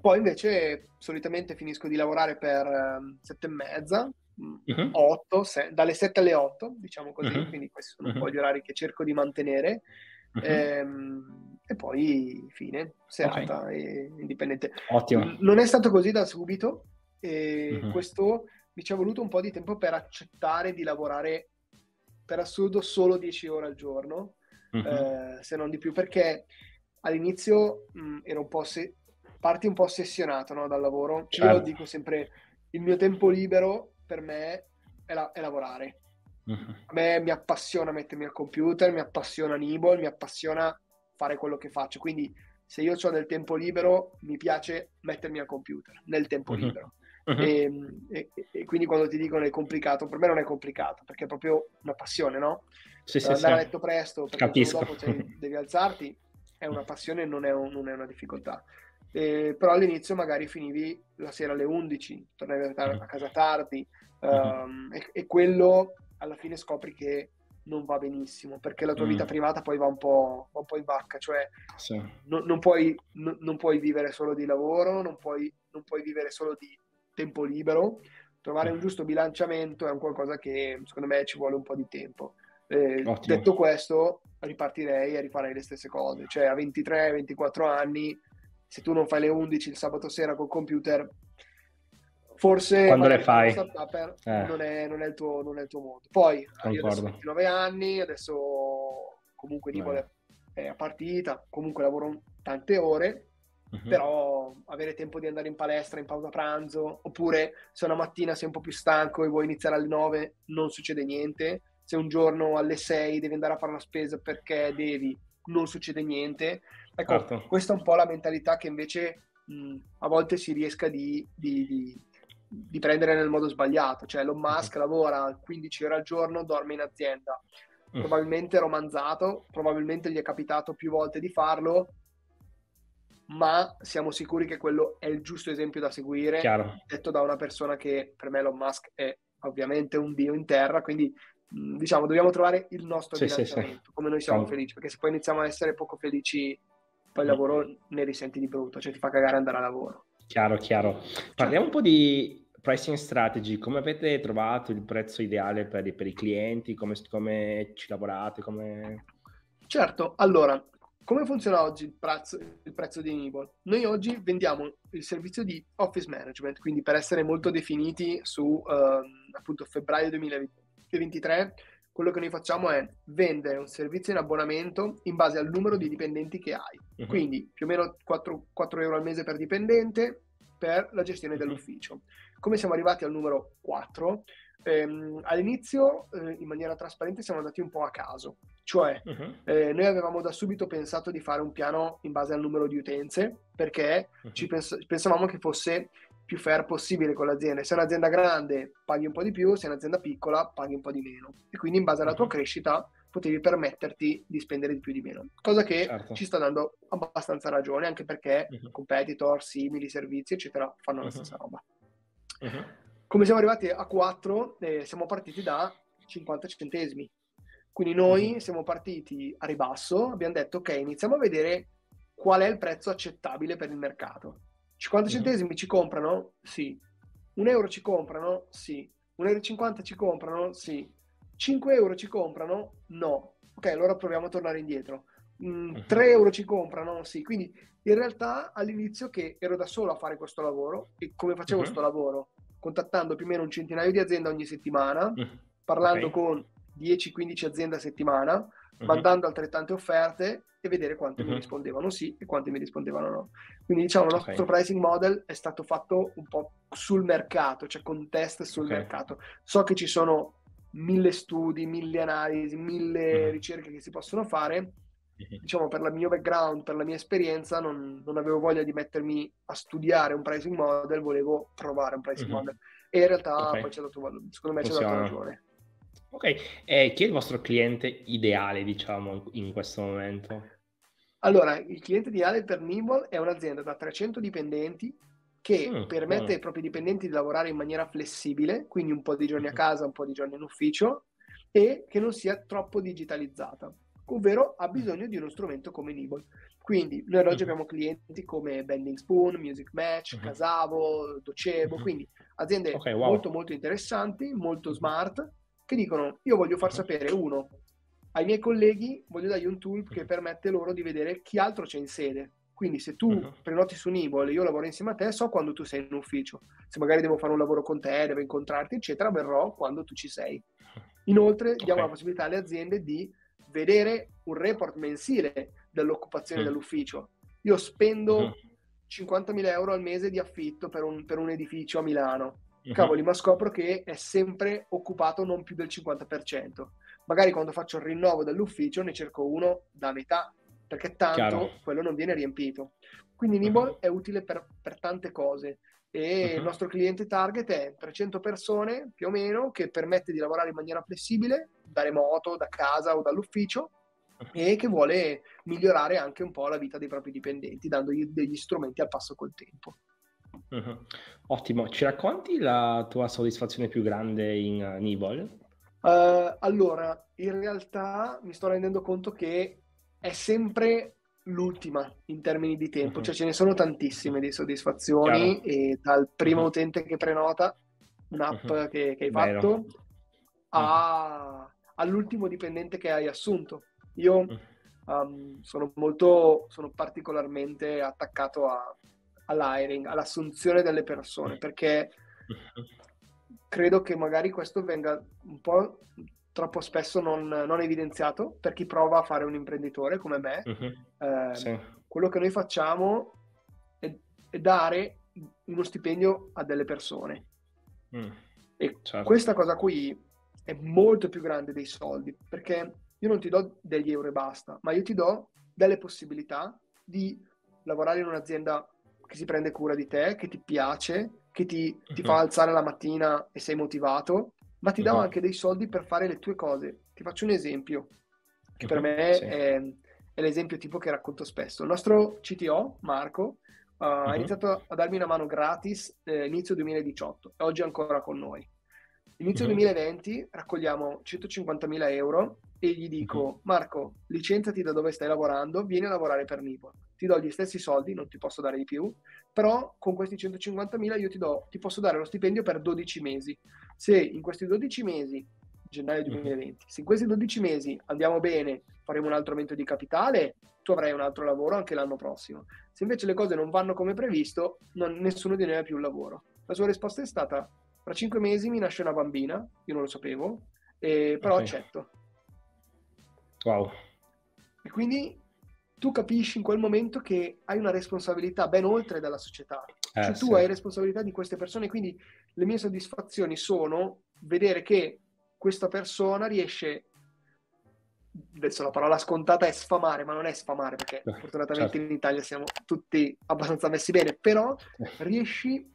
Poi invece solitamente finisco di lavorare per um, sette e mezza, uh-huh. 8, se, dalle 7 alle 8, diciamo così, uh-huh. quindi questi sono uh-huh. un po' gli orari che cerco di mantenere. Ehm, e poi fine, serata okay. e indipendente. Ottimo. Non è stato così da subito e questo mi ci è voluto un po' di tempo per accettare di lavorare per assurdo solo 10 ore al giorno, eh, se non di più, perché all'inizio mh, ero un po' se- parti un po' ossessionato no, dal lavoro. Certo. Io dico sempre, il mio tempo libero per me è, la- è lavorare. Uh-huh. A me mi appassiona mettermi al computer, mi appassiona Nibble, mi appassiona fare quello che faccio. Quindi se io ho del tempo libero, mi piace mettermi al computer nel tempo uh-huh. libero. Uh-huh. E, e, e, quindi quando ti dicono è complicato, per me non è complicato perché è proprio una passione, no? Sì, sì, andare sì. a letto presto perché Capisco. dopo devi alzarti è una passione, non è, un, non è una difficoltà. Eh, però all'inizio magari finivi la sera alle 11, tornavi a casa tardi um, e, e, quello alla fine scopri che non va benissimo perché la tua vita mm. privata poi va un po', va un po in vacca, cioè sì. non, non, puoi, non, non, puoi, vivere solo di lavoro, non puoi, non puoi vivere solo di tempo libero. Trovare un giusto bilanciamento è un qualcosa che secondo me ci vuole un po' di tempo. Eh, detto questo, ripartirei e rifarei le stesse cose, cioè a 23-24 anni se tu non fai le 11 il sabato sera col computer, forse quando le fai eh. non, è, non, è il tuo, non è il tuo mondo. Poi Concordo. io adesso ho 29 anni, adesso comunque Nibole è a partita, comunque lavoro tante ore, uh-huh. però avere tempo di andare in palestra in pausa pranzo, oppure se una mattina sei un po' più stanco e vuoi iniziare alle 9, non succede niente. Se un giorno alle 6 devi andare a fare la spesa perché devi, non succede niente. Ecco, certo. questa è un po' la mentalità che invece mh, a volte si riesca di, di, di, di, prendere nel modo sbagliato. Cioè, Elon Musk uh-huh. lavora 15 ore al giorno, dorme in azienda. Uh-huh. Probabilmente romanzato, probabilmente gli è capitato più volte di farlo, ma siamo sicuri che quello è il giusto esempio da seguire, Chiaro. detto da una persona che per me Elon Musk è ovviamente un dio in terra, quindi diciamo dobbiamo trovare il nostro sì, bilanciamento, sì, sì. come noi siamo felici, perché se poi iniziamo a essere poco felici poi il lavoro ne risenti di brutto, cioè ti fa cagare andare a lavoro. Chiaro, chiaro. Parliamo un po' di pricing strategy, come avete trovato il prezzo ideale per, per i clienti, come, come, ci lavorate, come... Certo, allora, come funziona oggi il prezzo, il prezzo di Enable? Noi oggi vendiamo il servizio di office management, quindi per essere molto definiti su eh, appunto febbraio 2023 quello che noi facciamo è vendere un servizio in abbonamento in base al numero di dipendenti che hai. Uh-huh. Quindi più o meno 4, 4, euro al mese per dipendente per la gestione uh-huh. dell'ufficio. Come siamo arrivati al numero 4? Ehm, all'inizio, eh, in maniera trasparente, siamo andati un po' a caso. Cioè, uh-huh. eh, noi avevamo da subito pensato di fare un piano in base al numero di utenze perché ci pens- pensavamo che fosse più fair possibile con l'azienda. Se è un'azienda grande paghi un po' di più, se è un'azienda piccola paghi un po' di meno. E quindi in base alla tua mhm. crescita potevi permetterti di spendere di più di meno. Cosa che certo. ci sta dando abbastanza ragione, anche perché uh-huh. competitor, simili, servizi, eccetera, fanno uh-huh. la stessa roba. Uh-huh. Come siamo arrivati a 4, eh, siamo partiti da 50 centesimi. Quindi noi siamo partiti a ribasso, abbiamo detto ok, iniziamo a vedere qual è il prezzo accettabile per il mercato 50 centesimi ci comprano? Sì. Un euro ci comprano? Sì. 1,50 euro ci comprano? Sì. 5 euro ci comprano? No. Ok, allora proviamo a tornare indietro. Mm, 3 euro ci comprano? Sì. Quindi in realtà all'inizio che ero da solo a fare questo lavoro e come facevo questo uh-huh. lavoro? Contattando più o meno un centinaio di aziende ogni settimana, uh-huh. parlando okay. con 10-15 aziende a settimana, uh-huh. mandando altrettante offerte e vedere quante uh-huh. mi rispondevano sì e quante mi rispondevano no. Quindi diciamo il nostro okay. pricing model è stato fatto un po' sul mercato, cioè con test sul okay. mercato. So che ci sono mille studi, mille analisi, mille uh-huh. ricerche che si possono fare. Diciamo per il mio background, per la mia esperienza, non, non, avevo voglia di mettermi a studiare un pricing model, volevo provare un pricing model. E in realtà okay. poi c'è dato, secondo me c'è dato ragione. Ok, e chi è il vostro cliente ideale, diciamo, in questo momento? Allora, il cliente ideale per Nimble è un'azienda da 300 dipendenti che mm, permette buono. ai propri dipendenti di lavorare in maniera flessibile, quindi un po' di giorni a casa, un po' di giorni in ufficio, e che non sia troppo digitalizzata, ovvero ha bisogno di uno strumento come Nimble. Quindi noi oggi abbiamo clienti come Bending Spoon, Music Match, Casavo, Docebo, quindi aziende okay, wow. molto molto interessanti, molto smart, che dicono io voglio far sapere uno ai miei colleghi, voglio dargli un tool che permette loro di vedere chi altro c'è in sede. Quindi se tu uh-huh. prenoti su Nibol e io lavoro insieme a te, so quando tu sei in ufficio. Se magari devo fare un lavoro con te, devo incontrarti, eccetera, verrò quando tu ci sei. Inoltre diamo okay. la possibilità alle aziende di vedere un report mensile dell'occupazione uh dell'ufficio. Io spendo uh-huh. 50.000 euro al mese di affitto per un, per un edificio a Milano uh-huh. cavoli, ma scopro che è sempre occupato non più del 50%. Magari quando faccio il rinnovo dell'ufficio ne cerco uno da metà, perché tanto Chiaro. quello non viene riempito. Quindi Nibble uh-huh. è utile per, per, tante cose e uh-huh. il nostro cliente target è 300 persone più o meno che permette di lavorare in maniera flessibile da remoto, da casa o dall'ufficio e che vuole migliorare anche un po' la vita dei propri dipendenti dandogli degli strumenti al passo col tempo. Uh-huh. Ottimo, ci racconti la tua soddisfazione più grande in uh, Nibol? Uh, allora, in realtà mi sto rendendo conto che è sempre l'ultima in termini di tempo, uh-huh. cioè ce ne sono tantissime di soddisfazioni Chiaro. e dal primo uh-huh. utente che prenota un'app uh-huh. che, che, hai fatto a, all'ultimo dipendente che hai assunto. Io um, sono molto, sono particolarmente attaccato a, all'hiring, all'assunzione delle persone, perché credo che magari questo venga un po' troppo spesso non, non evidenziato per chi prova a fare un imprenditore come me. Uh-huh. Eh, sì. Quello che noi facciamo è, è, dare uno stipendio a delle persone. Mm. E certo. questa cosa qui è molto più grande dei soldi, perché io non ti do degli euro e basta, ma io ti do delle possibilità di lavorare in un'azienda che si prende cura di te, che ti piace, che ti, ti uh-huh. fa alzare la mattina e sei motivato, ma ti uh-huh. dà anche dei soldi per fare le tue cose. Ti faccio un esempio, che uh-huh. per me sì. è, è, l'esempio tipo che racconto spesso. Il nostro CTO, Marco, uh, ha iniziato a darmi una mano gratis eh, inizio 2018 e oggi è ancora con noi. Inizio 2020 raccogliamo 150.000 euro e gli dico, Marco, licenziati da dove stai lavorando, vieni a lavorare per Nipo ti do gli stessi soldi, non ti posso dare di più, però con questi 150.000 io ti, do, ti posso dare lo stipendio per 12 mesi. Se in questi 12 mesi, gennaio 2020, mhm. se in questi 12 mesi andiamo bene, faremo un altro aumento di capitale, tu avrai un altro lavoro anche l'anno prossimo. Se invece le cose non vanno come previsto, non, nessuno di noi ha più il lavoro. La sua risposta è stata, tra 5 mesi mi nasce una bambina, io non lo sapevo, eh, però okay. accetto. Wow. E quindi tu capisci in quel momento che hai una responsabilità ben oltre dalla società. Eh, cioè, tu sì. hai responsabilità di queste persone, quindi le mie soddisfazioni sono vedere che questa persona riesce adesso la parola scontata è sfamare, ma non è sfamare perché eh, fortunatamente certo. in Italia siamo tutti abbastanza messi bene, però riesci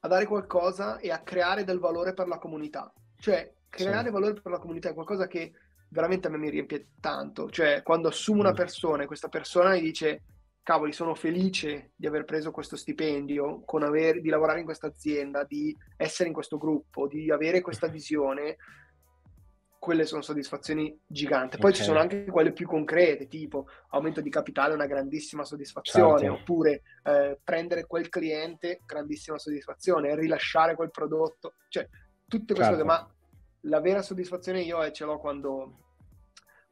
a dare qualcosa e a creare del valore per la comunità. Cioè, creare sì. valore per la comunità è qualcosa che veramente a me mi riempie tanto. Cioè, quando assumo una mm. persona e questa persona mi dice cavoli, sono felice di aver preso questo stipendio, aver, di lavorare in questa azienda, di essere in questo gruppo, di avere questa visione, quelle sono soddisfazioni giganti. Poi okay. ci sono anche quelle più concrete, tipo aumento di capitale, una grandissima soddisfazione, certo. oppure eh, prendere quel cliente, grandissima soddisfazione, rilasciare quel prodotto, cioè tutte queste certo. cose, ma la vera soddisfazione io è, ce l'ho quando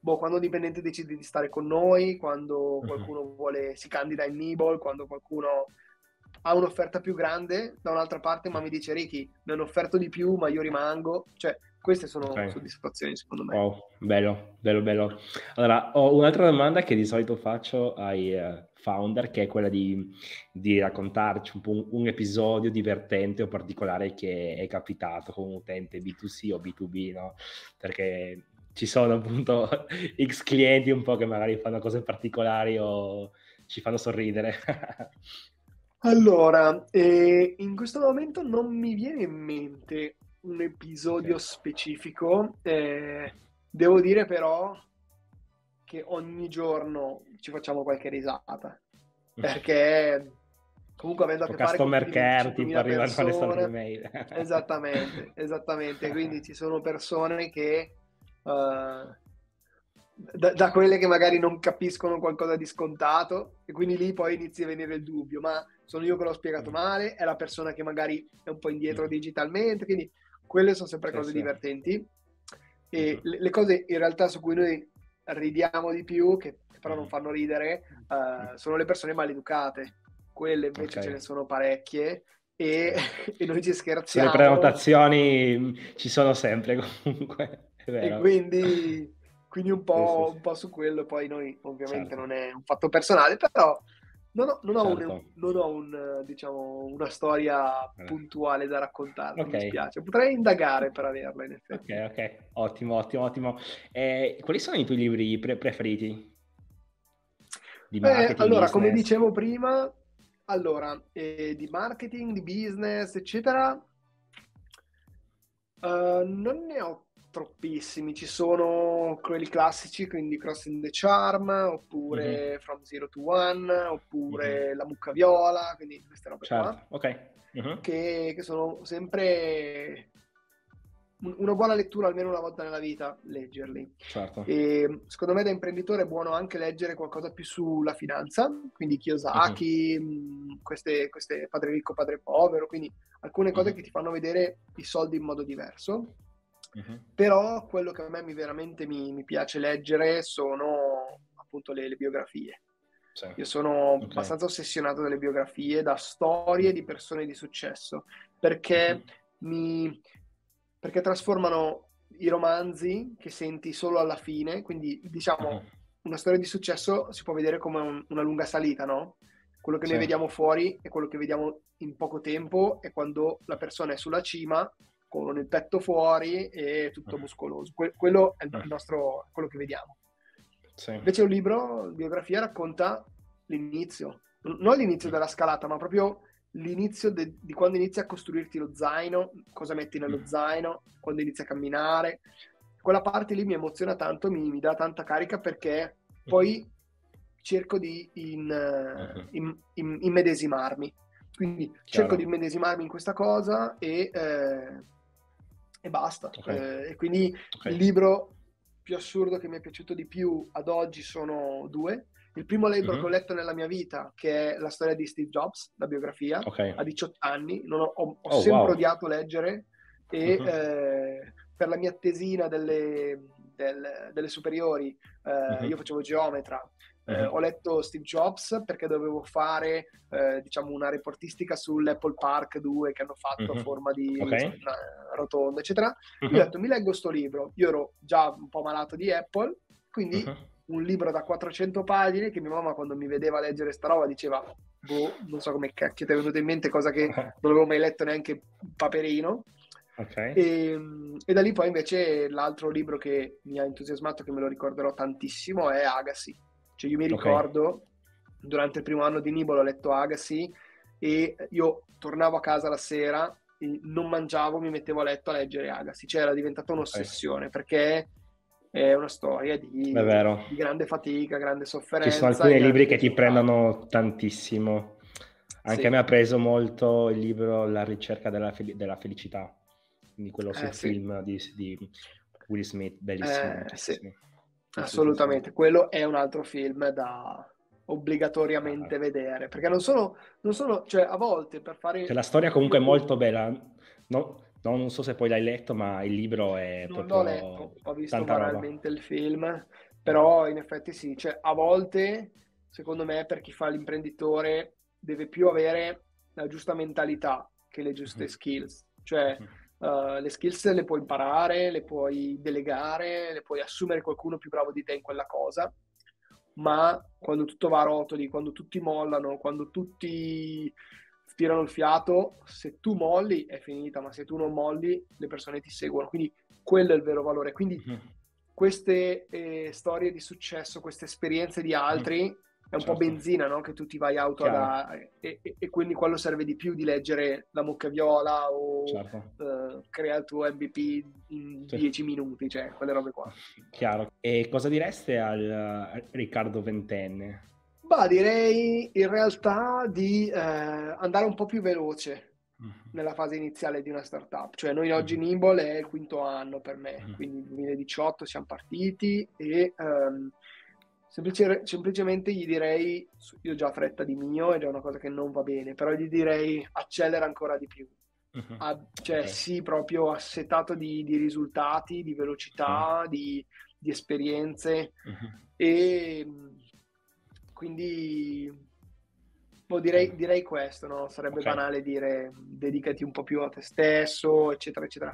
boh, quando un dipendente decide di stare con noi, quando mhm. qualcuno vuole, si candida in Nibol, quando qualcuno ha un'offerta più grande da un'altra parte, ma mi dice Ricky, mi hanno offerto di più, ma io rimango. Cioè, queste sono okay. soddisfazioni secondo me. Wow, bello, bello, bello. Allora, ho un'altra domanda che di solito faccio ai uh, founder, che è quella di, di raccontarci un, po' un, un, episodio divertente o particolare che è capitato con un utente B2C o B2B, no? Perché ci sono appunto X clienti un po' che magari fanno cose particolari o ci fanno sorridere. allora, eh, in questo momento non mi viene in mente un episodio okay. specifico. Eh, devo dire però che ogni giorno ci facciamo qualche risata. Perché comunque avendo a che fare con care tipo arrivare a le mail. esattamente, esattamente. Quindi ci sono persone che uh, da, da, quelle che magari non capiscono qualcosa di scontato e quindi lì poi inizia a venire il dubbio, ma sono io che l'ho spiegato mm. male, è la persona che magari è un po' indietro mm. digitalmente, quindi quelle sono sempre cose sì, divertenti. E mm. le, cose in realtà su cui noi ridiamo di più, che, che però non fanno ridere, uh, sono le persone maleducate. Quelle invece okay. ce ne sono parecchie e, e noi ci scherziamo. Le prenotazioni ci sono sempre comunque. E quindi quindi un po', un po', su quello, poi noi ovviamente certo. non è un fatto personale, però non ho, non ho, certo. un, non ho un, diciamo, una storia eh. puntuale da raccontare, okay. mi spiace. Potrei indagare per averla in effetti. Ok, ok, ottimo, ottimo, ottimo. Eh, quali sono i tuoi libri pre- preferiti? Di marketing, eh, allora, business? come dicevo prima, allora, eh, di marketing, di business, eccetera, uh, non ne ho troppissimi. Ci sono quelli classici, quindi Crossing the Charm, oppure mm-hmm. From Zero to One, oppure mm-hmm. La Mucca Viola, quindi queste robe certo. qua. Ok. Mm-hmm. Che, che, sono sempre una buona lettura almeno una volta nella vita, leggerli. Certo. E secondo me da imprenditore è buono anche leggere qualcosa più sulla finanza, quindi Kiyosaki, mm-hmm. queste, queste Padre Ricco, Padre Povero, quindi alcune cose mm-hmm. che ti fanno vedere i soldi in modo diverso. Però quello che a me mi, veramente mi, mi, piace leggere sono appunto le, le biografie. Sì. Io sono okay. abbastanza ossessionato dalle biografie, da storie di persone di successo, perché, uh-huh. mi, perché trasformano i romanzi che senti solo alla fine, quindi diciamo uh-huh. una storia di successo si può vedere come un, una lunga salita, no? Quello che sì. noi vediamo fuori e quello che vediamo in poco tempo è quando la persona è sulla cima con il petto fuori e tutto muscoloso. Que- quello è il nostro, quello che vediamo. Sì. Invece un libro, biografia, racconta l'inizio, non l'inizio della scalata, ma proprio l'inizio de- di quando inizi a costruirti lo zaino, cosa metti nello mm. zaino, quando inizi a camminare. Quella parte lì mi emoziona tanto, mi, mi dà tanta carica perché poi cerco di in, in, in, immedesimarmi. Quindi Chiaro. cerco di immedesimarmi in questa cosa e eh, e basta. Okay. Eh, e quindi okay. il libro più assurdo che mi è piaciuto di più ad oggi sono due. Il primo libro mm-hmm. che ho letto nella mia vita, che è la storia di Steve Jobs, la biografia, okay. a 18 anni, ho, ho, oh, sempre wow. odiato leggere e mm-hmm. eh, per la mia tesina delle, del, delle superiori, eh, mm-hmm. io facevo geometra, eh, ho letto Steve Jobs perché dovevo fare eh, diciamo una reportistica sull'Apple Park 2 che hanno fatto uh-huh. a forma di okay. rotonda eccetera uh-huh. io ho detto mi leggo sto libro io ero già un po' malato di Apple quindi uh-huh. un libro da 400 pagine che mia mamma quando mi vedeva leggere sta roba diceva boh non so come cacchio ti è venuto in mente cosa che non avevo mai letto neanche paperino Okay. E, ehm, e, da lì poi invece l'altro libro che mi ha entusiasmato, che me lo ricorderò tantissimo, è Agassi, cioè io mi ricordo, okay. durante il primo anno di Nibolo ho letto Agassi e io tornavo a casa la sera, non mangiavo, mi mettevo a letto a leggere Agassi, cioè era diventata un'ossessione okay. perché è una storia di, di, grande fatica, grande sofferenza. Ci sono alcuni libri che ti prendono tantissimo. Anche sì. a me ha preso molto il libro La ricerca della, fel- della felicità, quindi quello sul eh, film sì. di, di, Will Smith, bellissimo. Eh, sì. Assolutamente, quello è un altro film da obbligatoriamente ah. vedere, perché non sono, non sono, cioè a volte per fare... Cioè, la storia comunque è molto bella, no, no, non so se poi l'hai letto, ma il libro è non proprio... l'ho letto, ho visto banalmente il film, però in effetti sì, cioè a volte, secondo me, per chi fa l'imprenditore deve più avere la giusta mentalità che le giuste mm-hmm. skills, cioè... Mm-hmm Uh, le skills le puoi imparare, le puoi delegare, le puoi assumere qualcuno più bravo di te in quella cosa, ma quando tutto va a rotoli, quando tutti mollano, quando tutti tirano il fiato, se tu molli è finita, ma se tu non molli le persone ti seguono, quindi quello è il vero valore. Quindi mm-hmm. queste eh, storie di successo, queste esperienze di altri, mm-hmm. È un certo. po' benzina, no? Che tu ti vai auto da, e, e, e, quindi quello serve di più di leggere la mucca viola o certo. uh, crea il tuo MVP in 10 sì. minuti, cioè quelle robe qua. Chiaro. E cosa direste al, al Riccardo ventenne? Bah, direi in realtà di eh, andare un po' più veloce mm-hmm. nella fase iniziale di una startup. Cioè noi oggi mm-hmm. Nimble è il quinto anno per me, mm-hmm. quindi nel 2018 siamo partiti e um, semplice, semplicemente gli direi, io ho già fretta di mio ed è una cosa che non va bene, però gli direi accelera ancora di più. Uh-huh. A, cioè okay. sì, proprio assetato di, di risultati, di velocità, uh-huh. di, di, esperienze uh-huh. e quindi boh, direi, direi, questo, no? sarebbe okay. banale dire dedicati un po' più a te stesso, eccetera, eccetera.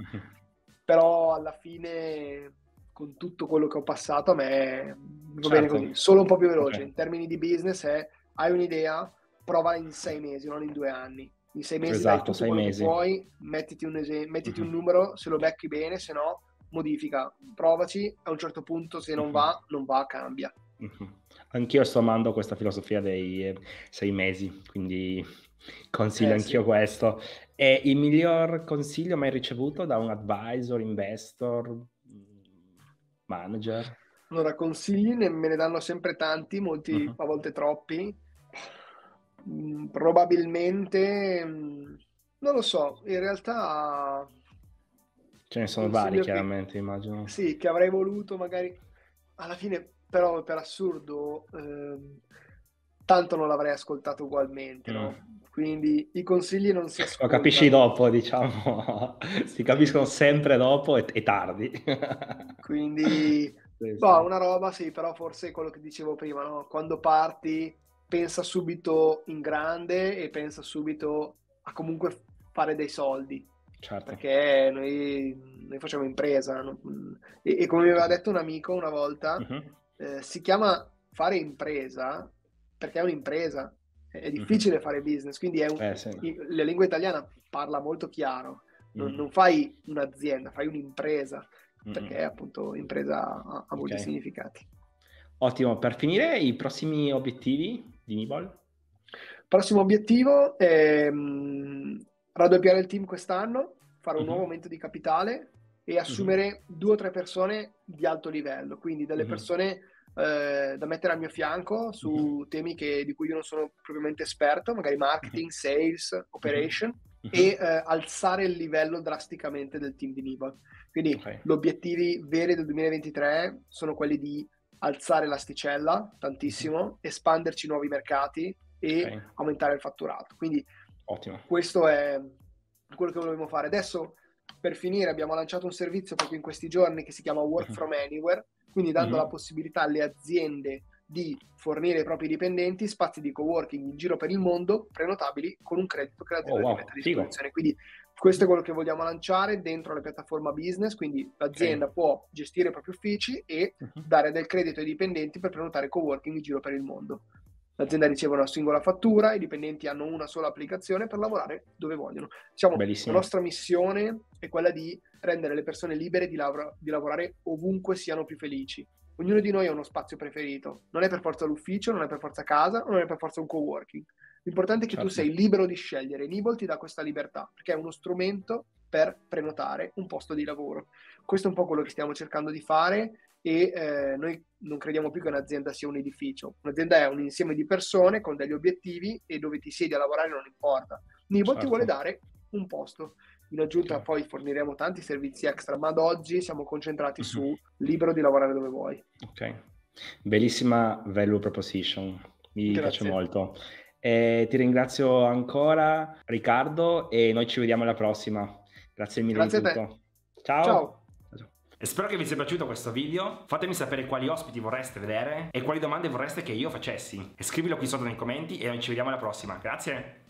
Però alla fine con tutto quello che ho passato, a me va certo. bene così. Solo un po' più veloce. Okay. In termini di business è, hai un'idea, prova in sei mesi, non in due anni. In sei mesi esatto, sei mesi. puoi, mettiti, un, es- mettiti uh-huh. un numero, se lo becchi bene, se no modifica, provaci, a un certo punto se non uh-huh. va, non va, cambia. Uh-huh. Anch'io sto amando questa filosofia dei eh, sei mesi, quindi consiglio eh, anch'io sì. questo. E il miglior consiglio mai ricevuto da un advisor, investor, manager? Allora, consigli ne, me ne danno sempre tanti, molti uh-huh. a volte troppi. Mm, probabilmente, mm, non lo so, in realtà... Ce ne sono vari, chiaramente, che, immagino. Sì, che avrei voluto magari... Alla fine, però, per assurdo, eh, tanto non l'avrei ascoltato ugualmente, mm. no? Quindi i consigli non si ascoltano. Lo capisci dopo, diciamo, si capiscono sempre dopo e, e tardi. Quindi, sì, boh, una roba sì, però forse quello che dicevo prima, no? quando parti pensa subito in grande e pensa subito a comunque fare dei soldi. Certo. Perché noi, noi facciamo impresa. No? E, e, come mi aveva detto un amico una volta, uh-huh. eh, si chiama fare impresa perché è un'impresa è difficile mm-hmm. fare business, quindi un, eh, sì. la lingua italiana parla molto chiaro, non, mm. non fai un'azienda, fai un'impresa, mm-hmm. perché appunto impresa ha, ha molti okay. significati. Ottimo, per finire i prossimi obiettivi di Nibol? Prossimo obiettivo è mh, raddoppiare il team quest'anno, fare un mm-hmm. nuovo aumento di capitale e assumere mm-hmm. due o tre persone di alto livello, quindi delle mm-hmm. persone eh, da mettere al mio fianco su mm-hmm. temi che, di cui io non sono propriamente esperto, magari marketing, mhm. sales, operation, mm-hmm. e eh, alzare il livello drasticamente del team di Nibal. Quindi okay. gli obiettivi veri del 2023 sono quelli di alzare l'asticella tantissimo, mm-hmm. espanderci nuovi mercati e okay. aumentare il fatturato. Quindi Ottimo. questo è quello che volevamo fare. Adesso, per finire, abbiamo lanciato un servizio proprio in questi giorni che si chiama Work from Anywhere, quindi dando mm-hmm. la possibilità alle aziende di fornire ai propri dipendenti spazi di coworking in giro per il mondo prenotabili con un credito che l'azienda oh, wow. mette a disposizione. Quindi questo è quello che vogliamo lanciare dentro la piattaforma business, quindi l'azienda okay. può gestire i propri uffici e uh-huh. dare del credito ai dipendenti per prenotare coworking in giro per il mondo. L'azienda riceve una singola fattura, i dipendenti hanno una sola applicazione per lavorare dove vogliono. Diciamo, la nostra missione è quella di rendere le persone libere di, lav- di, lavorare ovunque siano più felici. Ognuno di noi ha uno spazio preferito, non è per forza l'ufficio, non è per forza casa, non è per forza un co-working. L'importante è che certo. tu sei libero di scegliere. Nibble ti dà questa libertà, perché è uno strumento per prenotare un posto di lavoro. Questo è un po' quello che stiamo cercando di fare e eh, noi non crediamo più che un'azienda sia un edificio. Un'azienda è un insieme di persone con degli obiettivi e dove ti siedi a lavorare non importa. Nibble certo. ti vuole dare un posto. In aggiunta okay. poi forniremo tanti servizi extra, ma ad oggi siamo concentrati uh-huh. su libero di lavorare dove vuoi. Ok, bellissima value proposition, mi Grazie. piace molto. Eh, ti ringrazio ancora Riccardo e noi ci vediamo alla prossima. Grazie mille Grazie di tutto. Ciao. Ciao. Spero che vi sia piaciuto questo video, fatemi sapere quali ospiti vorreste vedere e quali domande vorreste che io facessi. E scrivilo qui sotto nei commenti e noi ci vediamo alla prossima. Grazie!